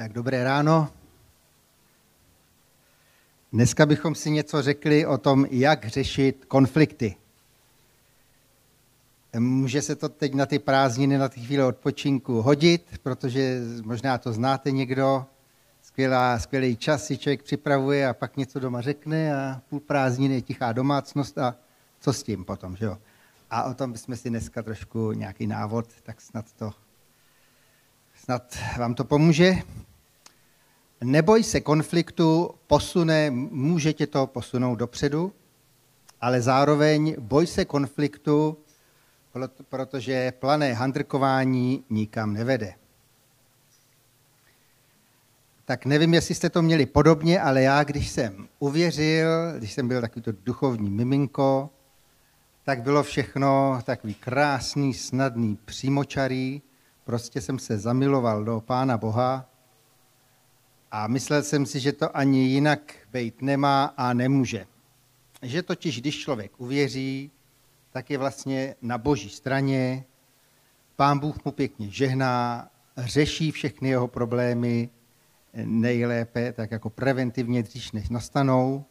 Tak dobré ráno. Dneska bychom si něco řekli o tom, jak řešit konflikty. Může se to teď na ty prázdniny, na ty chvíle odpočinku hodit, protože možná to znáte někdo, skvělá, skvělý čas si člověk připravuje a pak něco doma řekne a půl prázdniny je tichá domácnost a co s tím potom, že jo? A o tom bychom si dneska trošku nějaký návod, tak snad to snad vám to pomůže. Neboj se konfliktu, posune, může tě to posunout dopředu, ale zároveň boj se konfliktu, protože plané handrkování nikam nevede. Tak nevím, jestli jste to měli podobně, ale já, když jsem uvěřil, když jsem byl takovýto duchovní miminko, tak bylo všechno takový krásný, snadný, přímočarý. Prostě jsem se zamiloval do Pána Boha a myslel jsem si, že to ani jinak být nemá a nemůže. Že totiž, když člověk uvěří, tak je vlastně na boží straně, pán Bůh mu pěkně žehná, řeší všechny jeho problémy nejlépe, tak jako preventivně dřív, než nastanou.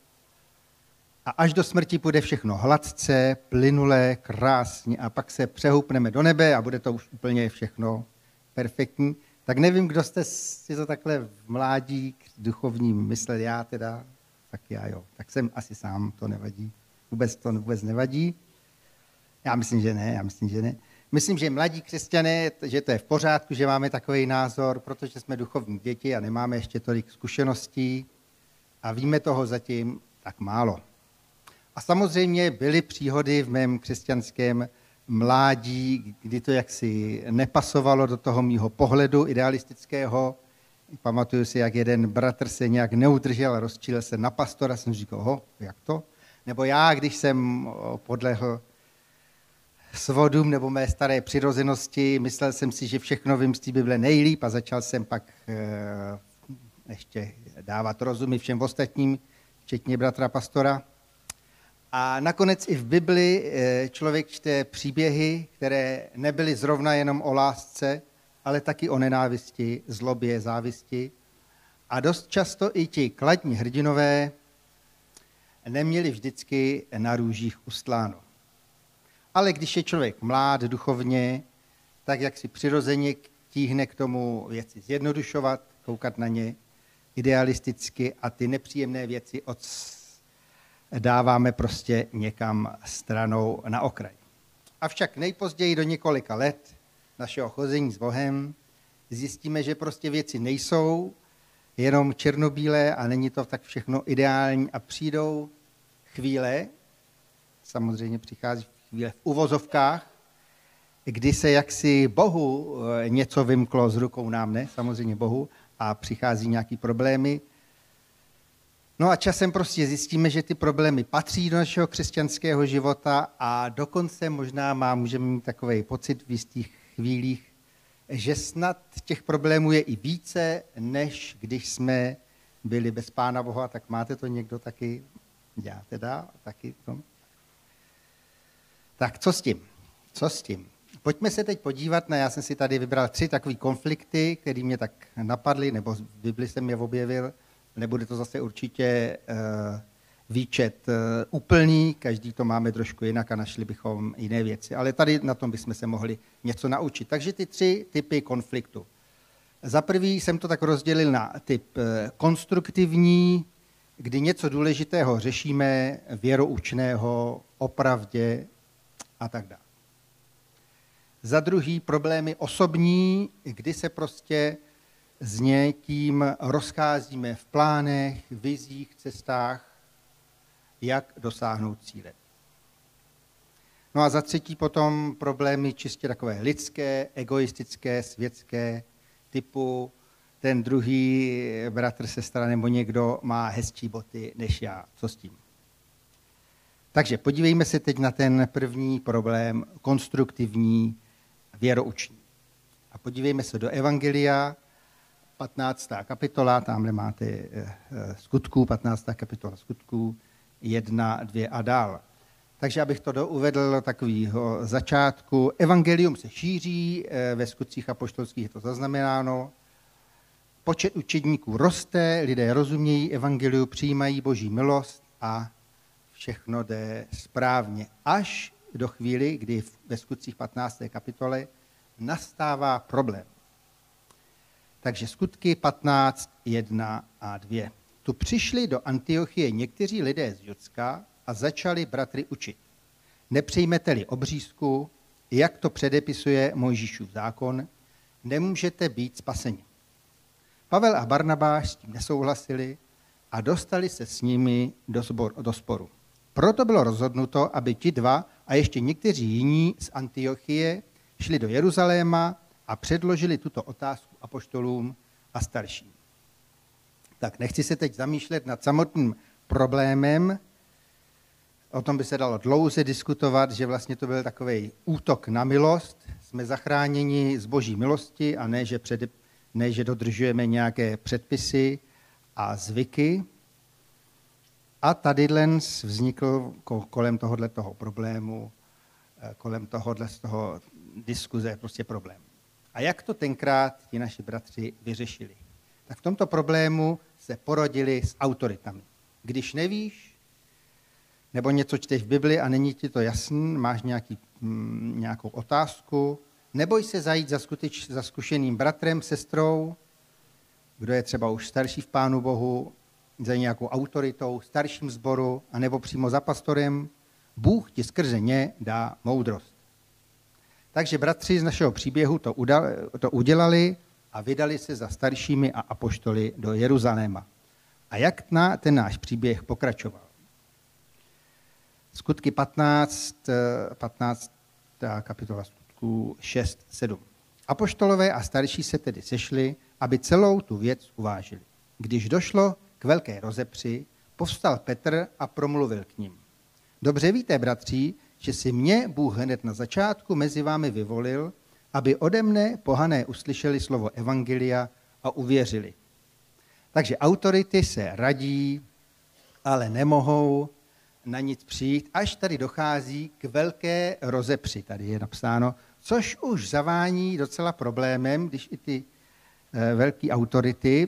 A až do smrti půjde všechno hladce, plynulé, krásně a pak se přehoupneme do nebe a bude to už úplně všechno perfektní. Tak nevím, kdo jste si to takhle v mládí duchovním myslel, já teda, tak já jo. Tak jsem asi sám, to nevadí. Vůbec to vůbec nevadí. Já myslím, že ne, já myslím, že ne. Myslím, že mladí křesťané, že to je v pořádku, že máme takový názor, protože jsme duchovní děti a nemáme ještě tolik zkušeností a víme toho zatím tak málo. A samozřejmě byly příhody v mém křesťanském mládí, kdy to jaksi nepasovalo do toho mýho pohledu idealistického. Pamatuju si, jak jeden bratr se nějak neudržel a rozčílil se na pastora, jsem říkal, ho, jak to? Nebo já, když jsem podlehl svodům nebo mé staré přirozenosti, myslel jsem si, že všechno vím z té Bible nejlíp a začal jsem pak e, ještě dávat rozumy všem ostatním, včetně bratra pastora. A nakonec i v Bibli eh, člověk čte příběhy, které nebyly zrovna jenom o lásce, ale taky o nenávisti, zlobě, závisti. A dost často i ti kladní hrdinové neměli vždycky na růžích ustláno. Ale když je člověk mlád duchovně, tak jak si přirozeně tíhne k tomu věci zjednodušovat, koukat na ně idealisticky a ty nepříjemné věci od dáváme prostě někam stranou na okraj. Avšak nejpozději do několika let našeho chození s Bohem zjistíme, že prostě věci nejsou jenom černobílé a není to tak všechno ideální a přijdou chvíle, samozřejmě přichází chvíle v uvozovkách, kdy se jaksi Bohu eh, něco vymklo z rukou nám, ne, samozřejmě Bohu, a přichází nějaký problémy, No a časem prostě zjistíme, že ty problémy patří do našeho křesťanského života a dokonce možná má, můžeme mít takový pocit v jistých chvílích, že snad těch problémů je i více, než když jsme byli bez Pána Boha, tak máte to někdo taky, já teda taky. No. Tak co s tím? Co s tím? Pojďme se teď podívat na, já jsem si tady vybral tři takové konflikty, které mě tak napadly, nebo v Bibli jsem je objevil, Nebude to zase určitě eh, výčet eh, úplný, každý to máme trošku jinak a našli bychom jiné věci. Ale tady na tom bychom se mohli něco naučit. Takže ty tři typy konfliktu. Za prvý jsem to tak rozdělil na typ eh, konstruktivní, kdy něco důležitého řešíme, věroučného, opravdě a tak dále. Za druhý problémy osobní, kdy se prostě s někým rozcházíme v plánech, vizích, cestách, jak dosáhnout cíle. No a za třetí potom problémy čistě takové lidské, egoistické, světské, typu ten druhý bratr, sestra nebo někdo má hezčí boty než já. Co s tím? Takže podívejme se teď na ten první problém, konstruktivní, věrouční. A podívejme se do Evangelia, 15. kapitola, tamhle máte eh, eh, skutků, 15. kapitola skutků, 1, 2 a dál. Takže abych to uvedl do takového začátku. Evangelium se šíří, eh, ve skutcích apoštolských je to zaznamenáno. počet učedníků roste, lidé rozumějí evangeliu, přijímají boží milost a všechno jde správně. Až do chvíli, kdy ve skutcích 15. kapitole nastává problém. Takže skutky 15, 1 a 2. Tu přišli do Antiochie někteří lidé z Judska a začali bratry učit. Nepřijmete-li obřízku, jak to předepisuje Mojžíšův zákon, nemůžete být spaseni. Pavel a Barnabáš s tím nesouhlasili a dostali se s nimi do, zbor, do sporu. Proto bylo rozhodnuto, aby ti dva a ještě někteří jiní z Antiochie šli do Jeruzaléma a předložili tuto otázku apoštolům a starším. Tak nechci se teď zamýšlet nad samotným problémem, o tom by se dalo dlouze diskutovat, že vlastně to byl takový útok na milost. Jsme zachráněni z boží milosti a ne, že, před, ne, že dodržujeme nějaké předpisy a zvyky. A tady vznikl kolem tohohle toho problému, eh, kolem tohohle z toho diskuze, prostě problém. A jak to tenkrát ti naši bratři vyřešili? Tak v tomto problému se porodili s autoritami. Když nevíš, nebo něco čteš v Bibli a není ti to jasný, máš nějaký, mm, nějakou otázku, neboj se zajít za, skuteč, za zkušeným bratrem, sestrou, kdo je třeba už starší v Pánu Bohu, za nějakou autoritou, starším sboru, anebo přímo za pastorem, Bůh ti skrze ně dá moudrost. Takže bratři z našeho příběhu to, to udělali a vydali se za staršími a apoštoly do Jeruzaléma. A jak na ten náš příběh pokračoval? Skutky 15, 15 kapitola skutků 6, 7. Apoštolové a starší se tedy sešli, aby celou tu věc uvážili. Když došlo k velké rozepři, povstal Petr a promluvil k ním. Dobře víte, bratří, že si mě Bůh hned na začátku mezi vámi vyvolil, aby ode mne pohané uslyšeli slovo Evangelia a uvěřili. Takže autority se radí, ale nemohou na nic přijít, až tady dochází k velké rozepři, tady je napsáno, což už zavání docela problémem, když i ty eh, velké autority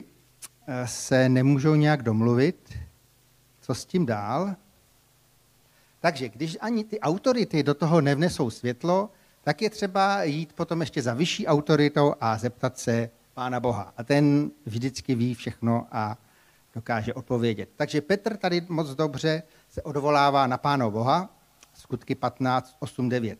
eh, se nemůžou nějak domluvit, co s tím dál. Takže když ani ty autority do toho nevnesou světlo, tak je třeba jít potom ještě za vyšší autoritou a zeptat se Pána Boha. A ten vždycky ví všechno a dokáže odpovědět. Takže Petr tady moc dobře se odvolává na Pána Boha, skutky 15, 8, 9.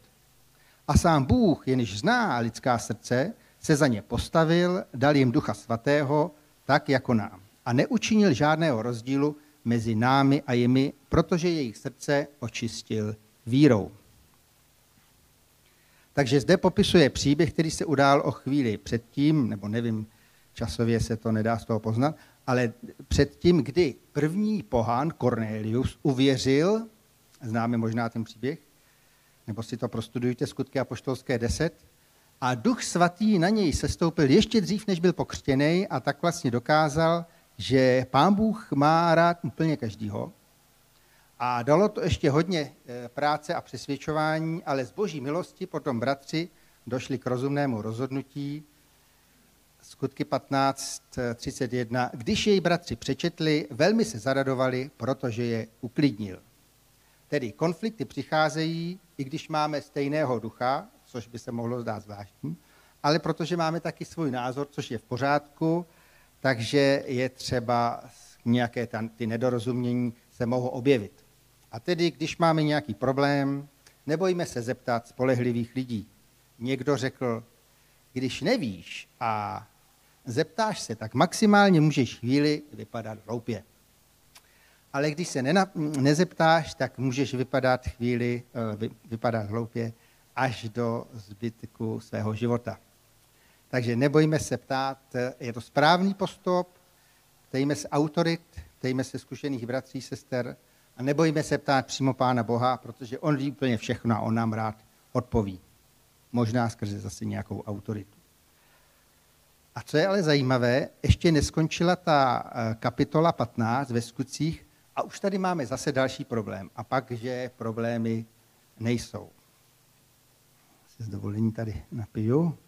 A sám Bůh, jenž zná lidská srdce, se za ně postavil, dal jim ducha svatého, tak jako nám. A neučinil žádného rozdílu mezi námi a jimi, protože jejich srdce očistil vírou. Takže zde popisuje příběh, který se udál o chvíli předtím, nebo nevím, časově se to nedá z toho poznat, ale předtím, kdy první pohán Cornelius uvěřil, známe možná ten příběh, nebo si to prostudujte, skutky apoštolské 10, a duch svatý na něj sestoupil ještě dřív, než byl pokřtěný a tak vlastně dokázal, že pán Bůh má rád úplně každýho. A dalo to ještě hodně eh, práce a přesvědčování, ale z boží milosti potom bratři došli k rozumnému rozhodnutí, skutky 15.31. Když jej bratři přečetli, velmi se zaradovali, protože je uklidnil. Tedy konflikty přicházejí, i když máme stejného ducha, což by se mohlo zdát zvláštní, ale protože máme taky svůj názor, což je v pořádku, takže je třeba nějaké tam, ty nedorozumění se mohou objevit. A tedy, když máme nějaký problém, nebojíme se zeptat spolehlivých lidí. Někdo řekl, když nevíš a zeptáš se, tak maximálně můžeš chvíli vypadat hloupě. Ale když se nena, nezeptáš, tak můžeš vypadat chvíli, eh, vypadat hloupě až do zbytku svého života. Takže nebojíme se ptát, je to správný postup, ptejme se autorit, ptejme se zkušených bratří, sester a nebojíme se ptát přímo Pána Boha, protože On ví úplně všechno a On nám rád odpoví. Možná skrze zase nějakou autoritu. A co je ale zajímavé, ještě neskončila ta eh, kapitola 15 ve skutcích a už tady máme zase další problém. A pak, že problémy nejsou. Se s dovolením tady napiju.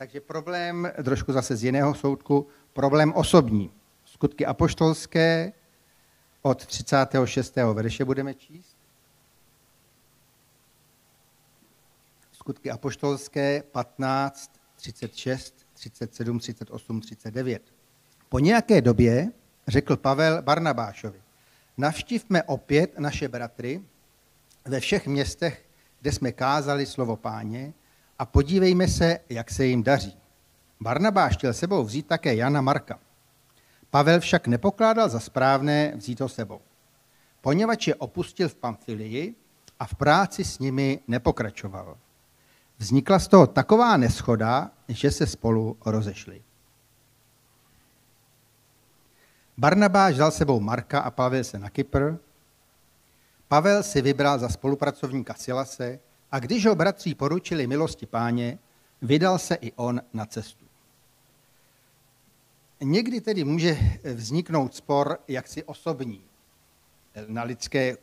Takže problém, trošku zase z jiného soudku, problém osobní. Skutky apoštolské od 36. verše budeme číst. Skutky apoštolské 15, 36, 37, 38, 39. Po nějaké době řekl Pavel Barnabášovi, navštívme opět naše bratry ve všech městech, kde jsme kázali slovo páně a podívejme se, jak se jim daří. Barnabáš chtěl sebou vzít také Jana Marka. Pavel však nepokládal za správné vzít ho sebou, poněvadž je opustil v Pamfilii a v práci s nimi nepokračoval. Vznikla z toho taková neschoda, že se spolu rozešli. Barnabáš vzal sebou Marka a Pavel se na Kypr. Pavel si vybral za spolupracovníka Silase a když ho bratří poručili milosti páně, vydal se i on na cestu. Někdy tedy může vzniknout spor jaksi osobní na lidské,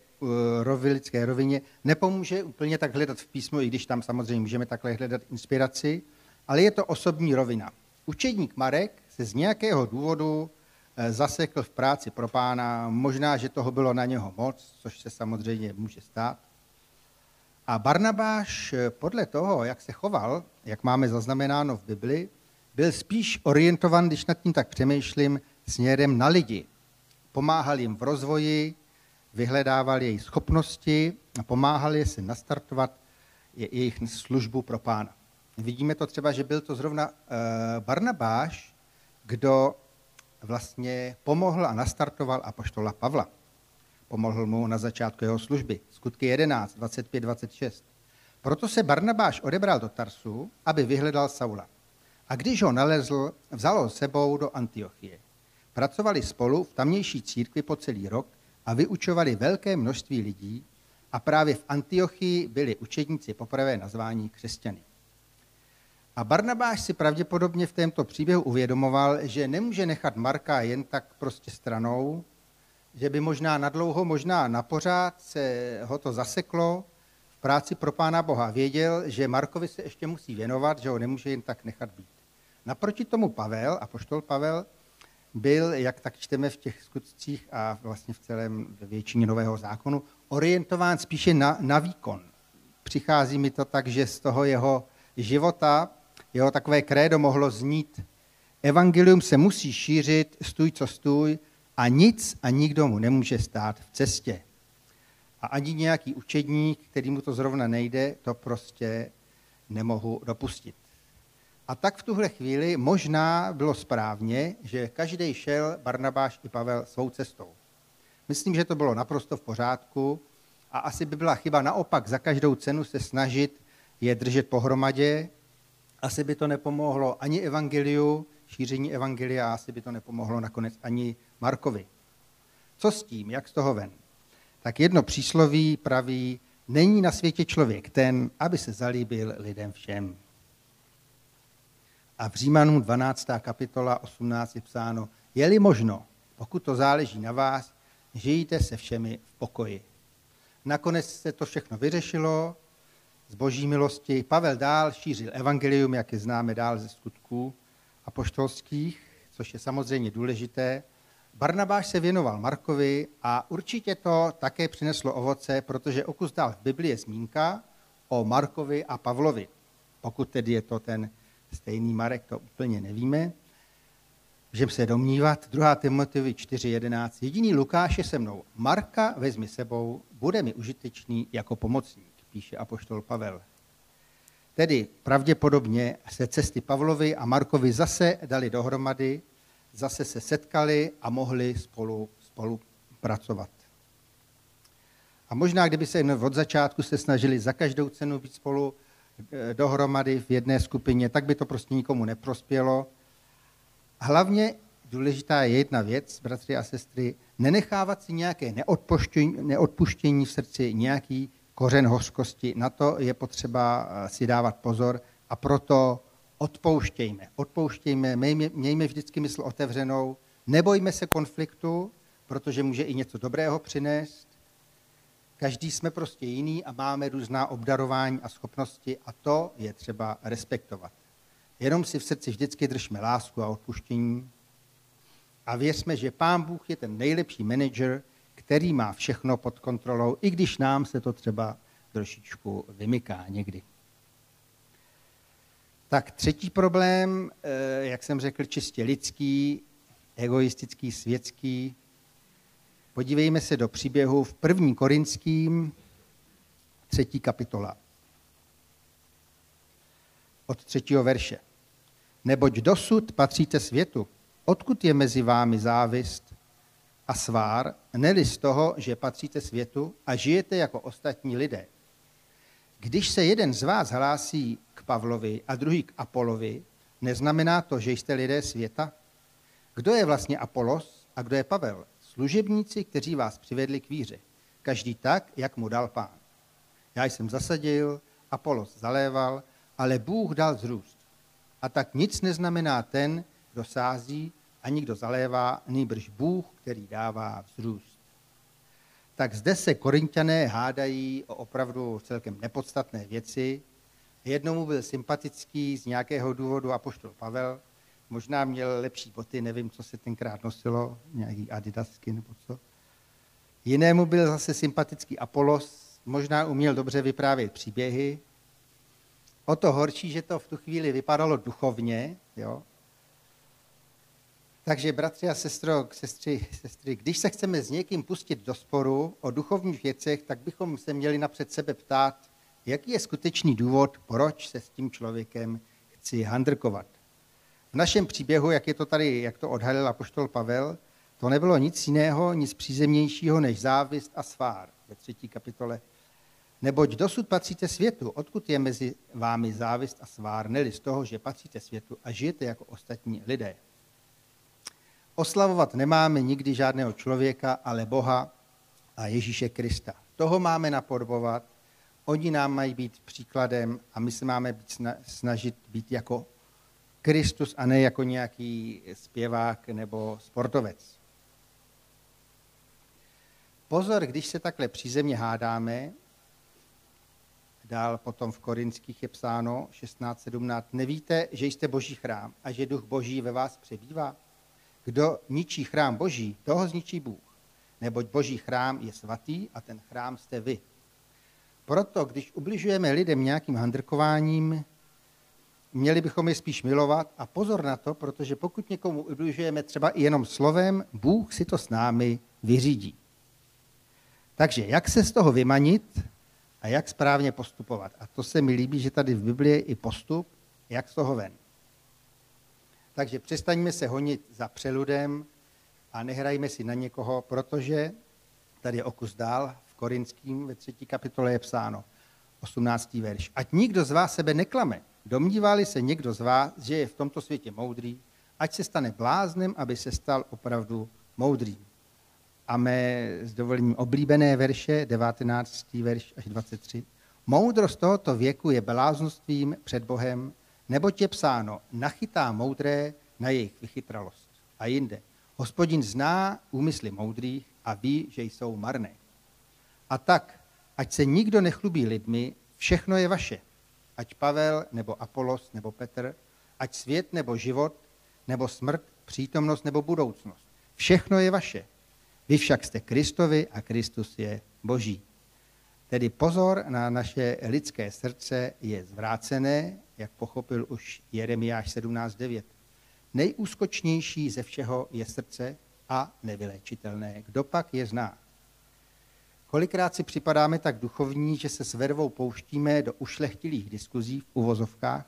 rovi, lidské rovině. Nepomůže úplně tak hledat v písmu, i když tam samozřejmě můžeme takhle hledat inspiraci, ale je to osobní rovina. Učedník Marek se z nějakého důvodu eh, zasekl v práci pro pána, možná, že toho bylo na něho moc, což se samozřejmě může stát. A Barnabáš eh, podle toho, jak se choval, jak máme zaznamenáno v Bibli, byl spíš orientovan, když nad tím tak přemýšlím, směrem na lidi. Pomáhal jim v rozvoji, vyhledával jejich schopnosti a pomáhal je se nastartovat jejich službu pro pána. Vidíme to třeba, že byl to zrovna eh, Barnabáš, kdo vlastně pomohl a nastartoval apoštola Pavla. Pomohl mu na začátku jeho služby. Skutky 11, 25, 26. Proto se Barnabáš odebral do Tarsu, aby vyhledal Saula. A když ho nalezl, vzal ho sebou do Antiochie. Pracovali spolu v tamnější církvi po celý rok a vyučovali velké množství lidí a právě v Antiochii byli učedníci poprvé nazvání křesťany. A Barnabáš si pravděpodobně v tomto příběhu uvědomoval, že nemůže nechat Marka jen tak prostě stranou, že by možná nadlouho, možná na pořád se ho to zaseklo v práci pro Pána Boha. Věděl, že Markovi se ještě musí věnovat, že ho nemůže jen tak nechat být. Naproti tomu Pavel, a poštol Pavel, byl, jak tak čteme v těch skutcích a vlastně v celém většině Nového zákonu, orientován spíše na, na výkon. Přichází mi to tak, že z toho jeho života, jeho takové krédo mohlo znít, evangelium se musí šířit, stůj co stůj, a nic a nikdo mu nemůže stát v cestě. A ani nějaký učedník, který mu to zrovna nejde, to prostě nemohu dopustit. A tak v tuhle chvíli možná bylo správně, že každý šel, Barnabáš i Pavel, svou cestou. Myslím, že to bylo naprosto v pořádku a asi by byla chyba naopak za každou cenu se snažit je držet pohromadě. Asi by to nepomohlo ani evangeliu, šíření evangelia, a asi by to nepomohlo nakonec ani Markovi. Co s tím, jak z toho ven? Tak jedno přísloví praví, není na světě člověk ten, aby se zalíbil lidem všem. A v Římanům 12. kapitola 18 je psáno, je-li možno, pokud to záleží na vás, žijte se všemi v pokoji. Nakonec se to všechno vyřešilo z boží milosti. Pavel dál šířil evangelium, jak je známe dál ze skutků apoštolských, což je samozřejmě důležité. Barnabáš se věnoval Markovi a určitě to také přineslo ovoce, protože okus dál v Biblii je zmínka o Markovi a Pavlovi. Pokud tedy je to ten stejný Marek, to úplně nevíme. Můžeme se domnívat, 2. Timoteovi 4.11, jediný Lukáš je se mnou, Marka vezmi sebou, bude mi užitečný jako pomocník, píše apoštol Pavel. Tedy pravděpodobně se cesty Pavlovi a Markovi zase dali dohromady, zase se setkali a mohli spolu, spolu pracovat. A možná, kdyby se od začátku se snažili za každou cenu být spolu Eh, dohromady v jedné skupině, tak by to prostě nikomu neprospělo. Hlavně důležitá je jedna věc, bratři a sestry, nenechávat si nějaké neodpuštění, neodpuštění v srdci, nějaký kořen hořkosti. Na to je potřeba eh, si dávat pozor a proto odpouštějme. Odpouštějme, mějme, mějme vždycky mysl otevřenou, nebojme se konfliktu, protože může i něco dobrého přinést Každý jsme prostě jiný a máme různá obdarování a schopnosti a to je třeba respektovat. Jenom si v srdci vždycky držme lásku a odpuštění a věřme, že Pán Bůh je ten nejlepší manager, který má všechno pod kontrolou, i když nám se to třeba trošičku vymyká někdy. Tak třetí problém, eh, jak jsem řekl, čistě lidský, egoistický, světský. Podívejme se do příběhu v první korinským, třetí kapitola. Od třetího verše. Neboť dosud patříte světu, odkud je mezi vámi závist a svár, neli z toho, že patříte světu a žijete jako ostatní lidé. Když se jeden z vás hlásí k Pavlovi a druhý k Apolovi, neznamená to, že jste lidé světa? Kdo je vlastně Apolos a kdo je Pavel? Služebníci, kteří vás přivedli k víře. Každý tak, jak mu dal pán. Já jsem zasadil, Apolos zaléval, ale Bůh dal zrůst. A tak nic neznamená ten, kdo sází, ani kdo zalévá, nýbrž Bůh, který dává vzrůst. Tak zde se korintiané hádají o opravdu celkem nepodstatné věci. Jednomu byl sympatický z nějakého důvodu apoštol Pavel, možná měl lepší boty, nevím, co se tenkrát nosilo, nějaký adidasky nebo co. Jinému byl zase sympatický Apolos, možná uměl dobře vyprávět příběhy. O to horší, že to v tu chvíli vypadalo duchovně, jo? Takže, bratři a sestro, sestry, sestry, když se chceme s někým pustit do sporu o duchovních věcech, tak bychom se měli napřed sebe ptát, jaký je skutečný důvod, proč se s tím člověkem chci handrkovat. V našem příběhu, jak je to tady, jak to odhalil apoštol Pavel, to nebylo nic jiného, nic přízemnějšího než závist a svár ve třetí kapitole. Neboť dosud patříte světu, odkud je mezi vámi závist a svár, neli z toho, že patříte světu a žijete jako ostatní lidé. Oslavovat nemáme nikdy žádného člověka, ale Boha a Ježíše Krista. Toho máme napodobovat, oni nám mají být příkladem a my se máme být snažit být jako Kristus a ne jako nějaký zpěvák nebo sportovec. Pozor, když se takhle přízemně hádáme, dál potom v Korinských je psáno 16.17, nevíte, že jste boží chrám a že duch boží ve vás přebývá? Kdo ničí chrám boží, toho zničí Bůh. Neboť boží chrám je svatý a ten chrám jste vy. Proto, když ubližujeme lidem nějakým handrkováním, měli bychom je spíš milovat a pozor na to, protože pokud někomu ubližujeme třeba i jenom slovem, Bůh si to s námi vyřídí. Takže jak se z toho vymanit a jak správně postupovat. A to se mi líbí, že tady v Biblii je i postup, jak z toho ven. Takže přestaňme se honit za přeludem a nehrajme si na někoho, protože tady je okus dál, v Korinským ve třetí kapitole je psáno, 18. verš. Ať nikdo z vás sebe neklame. Domnívali se někdo z vás, že je v tomto světě moudrý, ať se stane bláznem, aby se stal opravdu moudrým. A mé s dovolením oblíbené verše, 19. verš až 23. Moudrost tohoto věku je bláznostvím před Bohem, Neboť je psáno, nachytá moudré na jejich vychytralost. A jinde, hospodin zná úmysly moudrých a ví, že jsou marné. A tak, ať se nikdo nechlubí lidmi, všechno je vaše. Ať Pavel, nebo Apolos, nebo Petr, ať svět, nebo život, nebo smrt, přítomnost, nebo budoucnost. Všechno je vaše. Vy však jste Kristovi a Kristus je Boží. Tedy pozor na naše lidské srdce je zvrácené, jak pochopil už Jeremiáš 17.9. Nejúskočnější ze všeho je srdce a nevyléčitelné. Kdo pak je zná? Kolikrát si připadáme tak duchovní, že se s vervou pouštíme do ušlechtilých diskuzí v uvozovkách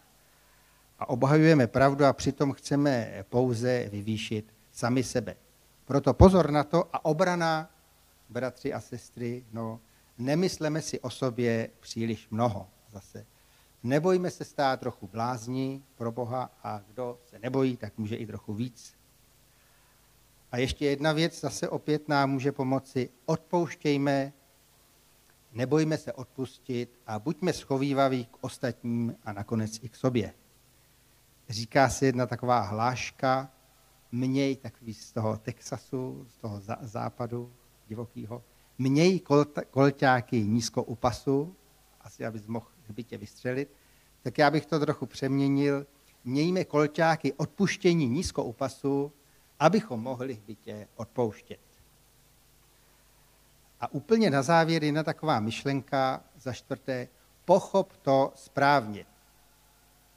a obhajujeme pravdu a přitom chceme pouze vyvýšit sami sebe. Proto pozor na to a obrana, bratři a sestry, no, nemysleme si o sobě příliš mnoho zase. Nebojme se stát trochu blázní pro Boha a kdo se nebojí, tak může i trochu víc. A ještě jedna věc zase opět nám může pomoci. Odpouštějme, nebojme se odpustit a buďme schovývaví k ostatním a nakonec i k sobě. Říká se jedna taková hláška, měj takový z toho Texasu, z toho západu divokého, měj kolťáky nízko u pasu, asi abys mohl hbitě vystřelit, tak já bych to trochu přeměnil. mějme kolťáky odpuštění nízko u pasu, abychom mohli v bytě odpouštět. A úplně na závěr jedna taková myšlenka za čtvrté, pochop to správně.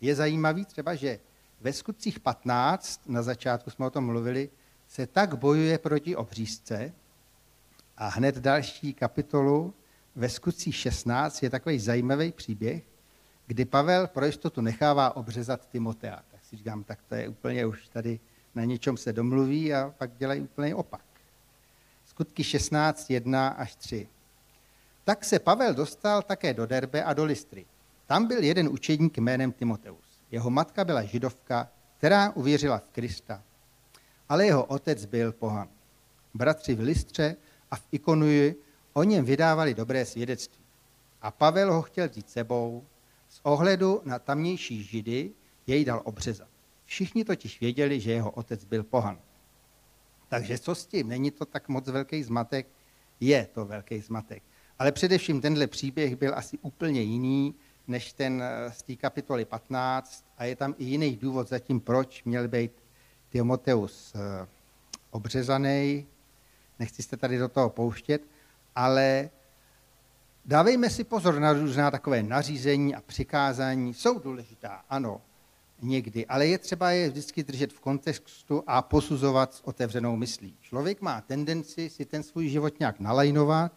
Je zajímavý třeba, že ve skutcích 15, na začátku jsme o tom mluvili, se tak bojuje proti obřízce a hned další kapitolu ve skutcích 16 je takový zajímavý příběh, kdy Pavel pro jistotu nechává obřezat Timotea. Tak si říkám, tak to je úplně už tady na něčem se domluví a pak dělají úplně opak. Skutky 16, 1 až 3. Tak se Pavel dostal také do Derbe a do Listry. Tam byl jeden učedník jménem Timoteus. Jeho matka byla židovka, která uvěřila v Krista, ale jeho otec byl pohan. Bratři v Listře a v Ikonuji o něm vydávali dobré svědectví. A Pavel ho chtěl vzít sebou, z ohledu na tamnější židy jej dal obřezat. Všichni totiž věděli, že jeho otec byl pohan. Takže co s tím? Není to tak moc velký zmatek? Je to velký zmatek. Ale především tenhle příběh byl asi úplně jiný než ten eh, z té kapitoly 15 a je tam i jiný důvod zatím, proč měl být Timoteus eh, obřezaný. Nechci se tady do toho pouštět, ale dávejme si pozor na různá takové nařízení a přikázání. Jsou důležitá, ano, někdy, ale je třeba je vždycky držet v kontextu a posuzovat s otevřenou myslí. Člověk má tendenci si ten svůj život nějak nalajnovat,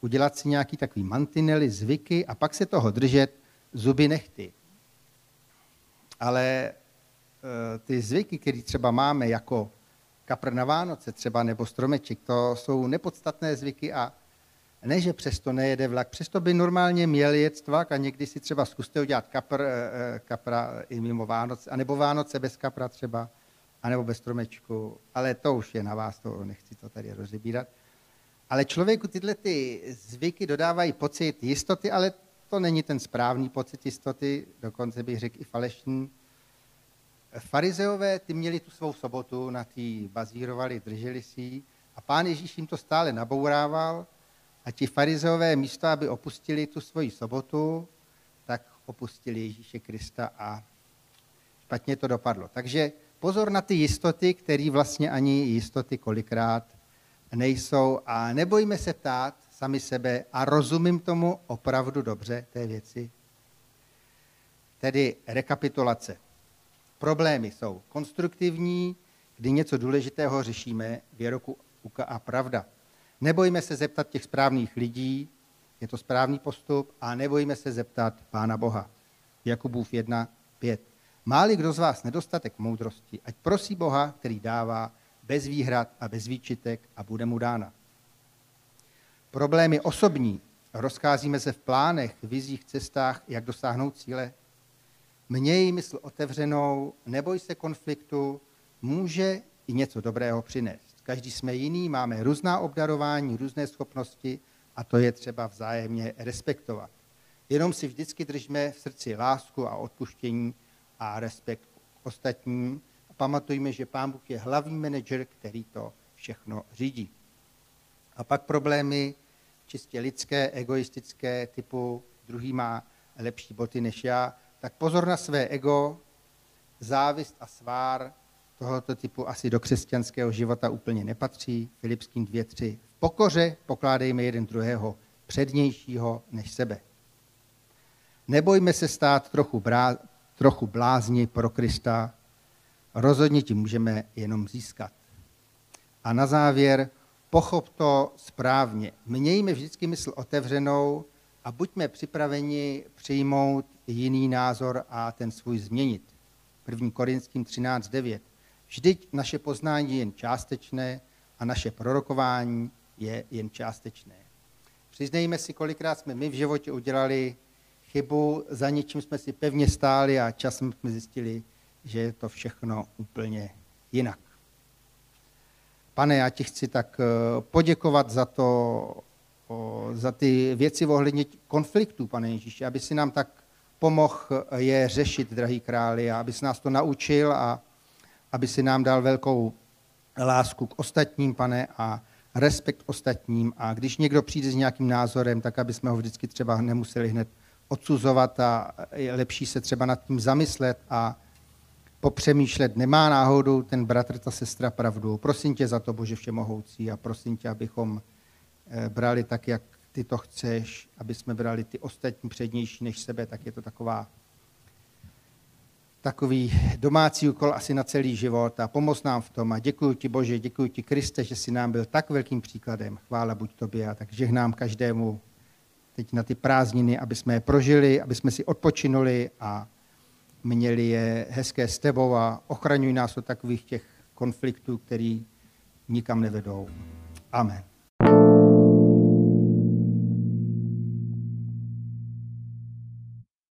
udělat si nějaký takový mantinely, zvyky a pak se toho držet zuby nechty. Ale e, ty zvyky, které třeba máme jako kapr na Vánoce třeba nebo stromeček, to jsou nepodstatné zvyky a ne, že přesto nejede vlak, přesto by normálně měl jet vlak a někdy si třeba zkuste udělat kapr, e, e, kapra i mimo Vánoce, anebo Vánoce bez kapra třeba, anebo bez stromečku, ale to už je na vás, to nechci to tady rozebírat. Ale člověku tyhle ty zvyky dodávají pocit jistoty, ale to není ten správný pocit jistoty, dokonce bych řekl i falešný. Farizeové, ty měli tu svou sobotu, na tý bazírovali, drželi si a pán Ježíš jim to stále nabourával a ti farizeové místo, aby opustili tu svoji sobotu, tak opustili Ježíše Krista a špatně to dopadlo. Takže pozor na ty jistoty, které vlastně ani jistoty kolikrát nejsou a nebojíme se ptát sami sebe a rozumím tomu opravdu dobře té věci. Tedy rekapitulace. Problémy jsou konstruktivní, kdy něco důležitého řešíme, věroku a pravda. Nebojíme se zeptat těch správných lidí, je to správný postup, a nebojíme se zeptat Pána Boha. Jakubův 1, 5. Máli kdo z vás nedostatek moudrosti, ať prosí Boha, který dává bez výhrad a bez výčitek a bude mu dána. Problémy osobní, rozcházíme se v plánech, vizích, cestách, jak dosáhnout cíle. Měj mysl otevřenou, neboj se konfliktu, může i něco dobrého přinést. Každý jsme jiný, máme různá obdarování, různé schopnosti a to je třeba vzájemně respektovat. Jenom si vždycky držme v srdci lásku a odpuštění a respekt k ostatním, pamatujme, že Pán Bůh je hlavní manažer, který to všechno řídí. A pak problémy čistě lidské, egoistické, typu druhý má lepší boty než já, tak pozor na své ego, závist a svár tohoto typu asi do křesťanského života úplně nepatří. Filipským 2.3. V pokoře pokládejme jeden druhého přednějšího než sebe. Nebojme se stát trochu, brá, trochu blázni pro Krista, rozhodně ti můžeme jenom získat. A na závěr, pochop to správně. Mějme vždycky mysl otevřenou a buďme připraveni přijmout jiný názor a ten svůj změnit. 1. Korinským 13.9. Vždyť naše poznání je jen částečné a naše prorokování je jen částečné. Přiznejme si, kolikrát jsme my v životě udělali chybu, za něčím jsme si pevně stáli a časem jsme zjistili, že je to všechno úplně jinak. Pane, já ti chci tak eh, poděkovat za to, za ty věci ohledně konfliktů, pane Ježíši, aby si nám tak pomohl je řešit, drahý králi, a aby si nás to naučil a aby si nám dal velkou lásku k ostatním, pane, a respekt ostatním. A když někdo přijde s nějakým názorem, tak aby jsme ho vždycky třeba nemuseli hned odsuzovat a je lepší se třeba nad tím zamyslet a popřemýšlet. Nemá náhodou ten bratr, ta sestra pravdu. Prosím tě za to, Bože Všemohoucí, a prosím tě, abychom brali tak, jak ty to chceš, aby jsme brali ty ostatní přednější než sebe, tak je to taková takový domácí úkol asi na celý život a pomoz nám v tom. A děkuji ti, Bože, děkuji ti, Kriste, že jsi nám byl tak velkým příkladem. Chvála buď tobě a tak žehnám každému teď na ty prázdniny, aby jsme je prožili, aby jsme si odpočinuli a měli je hezké s tebou a ochraňuj nás od takových těch konfliktů, který nikam nevedou. Amen.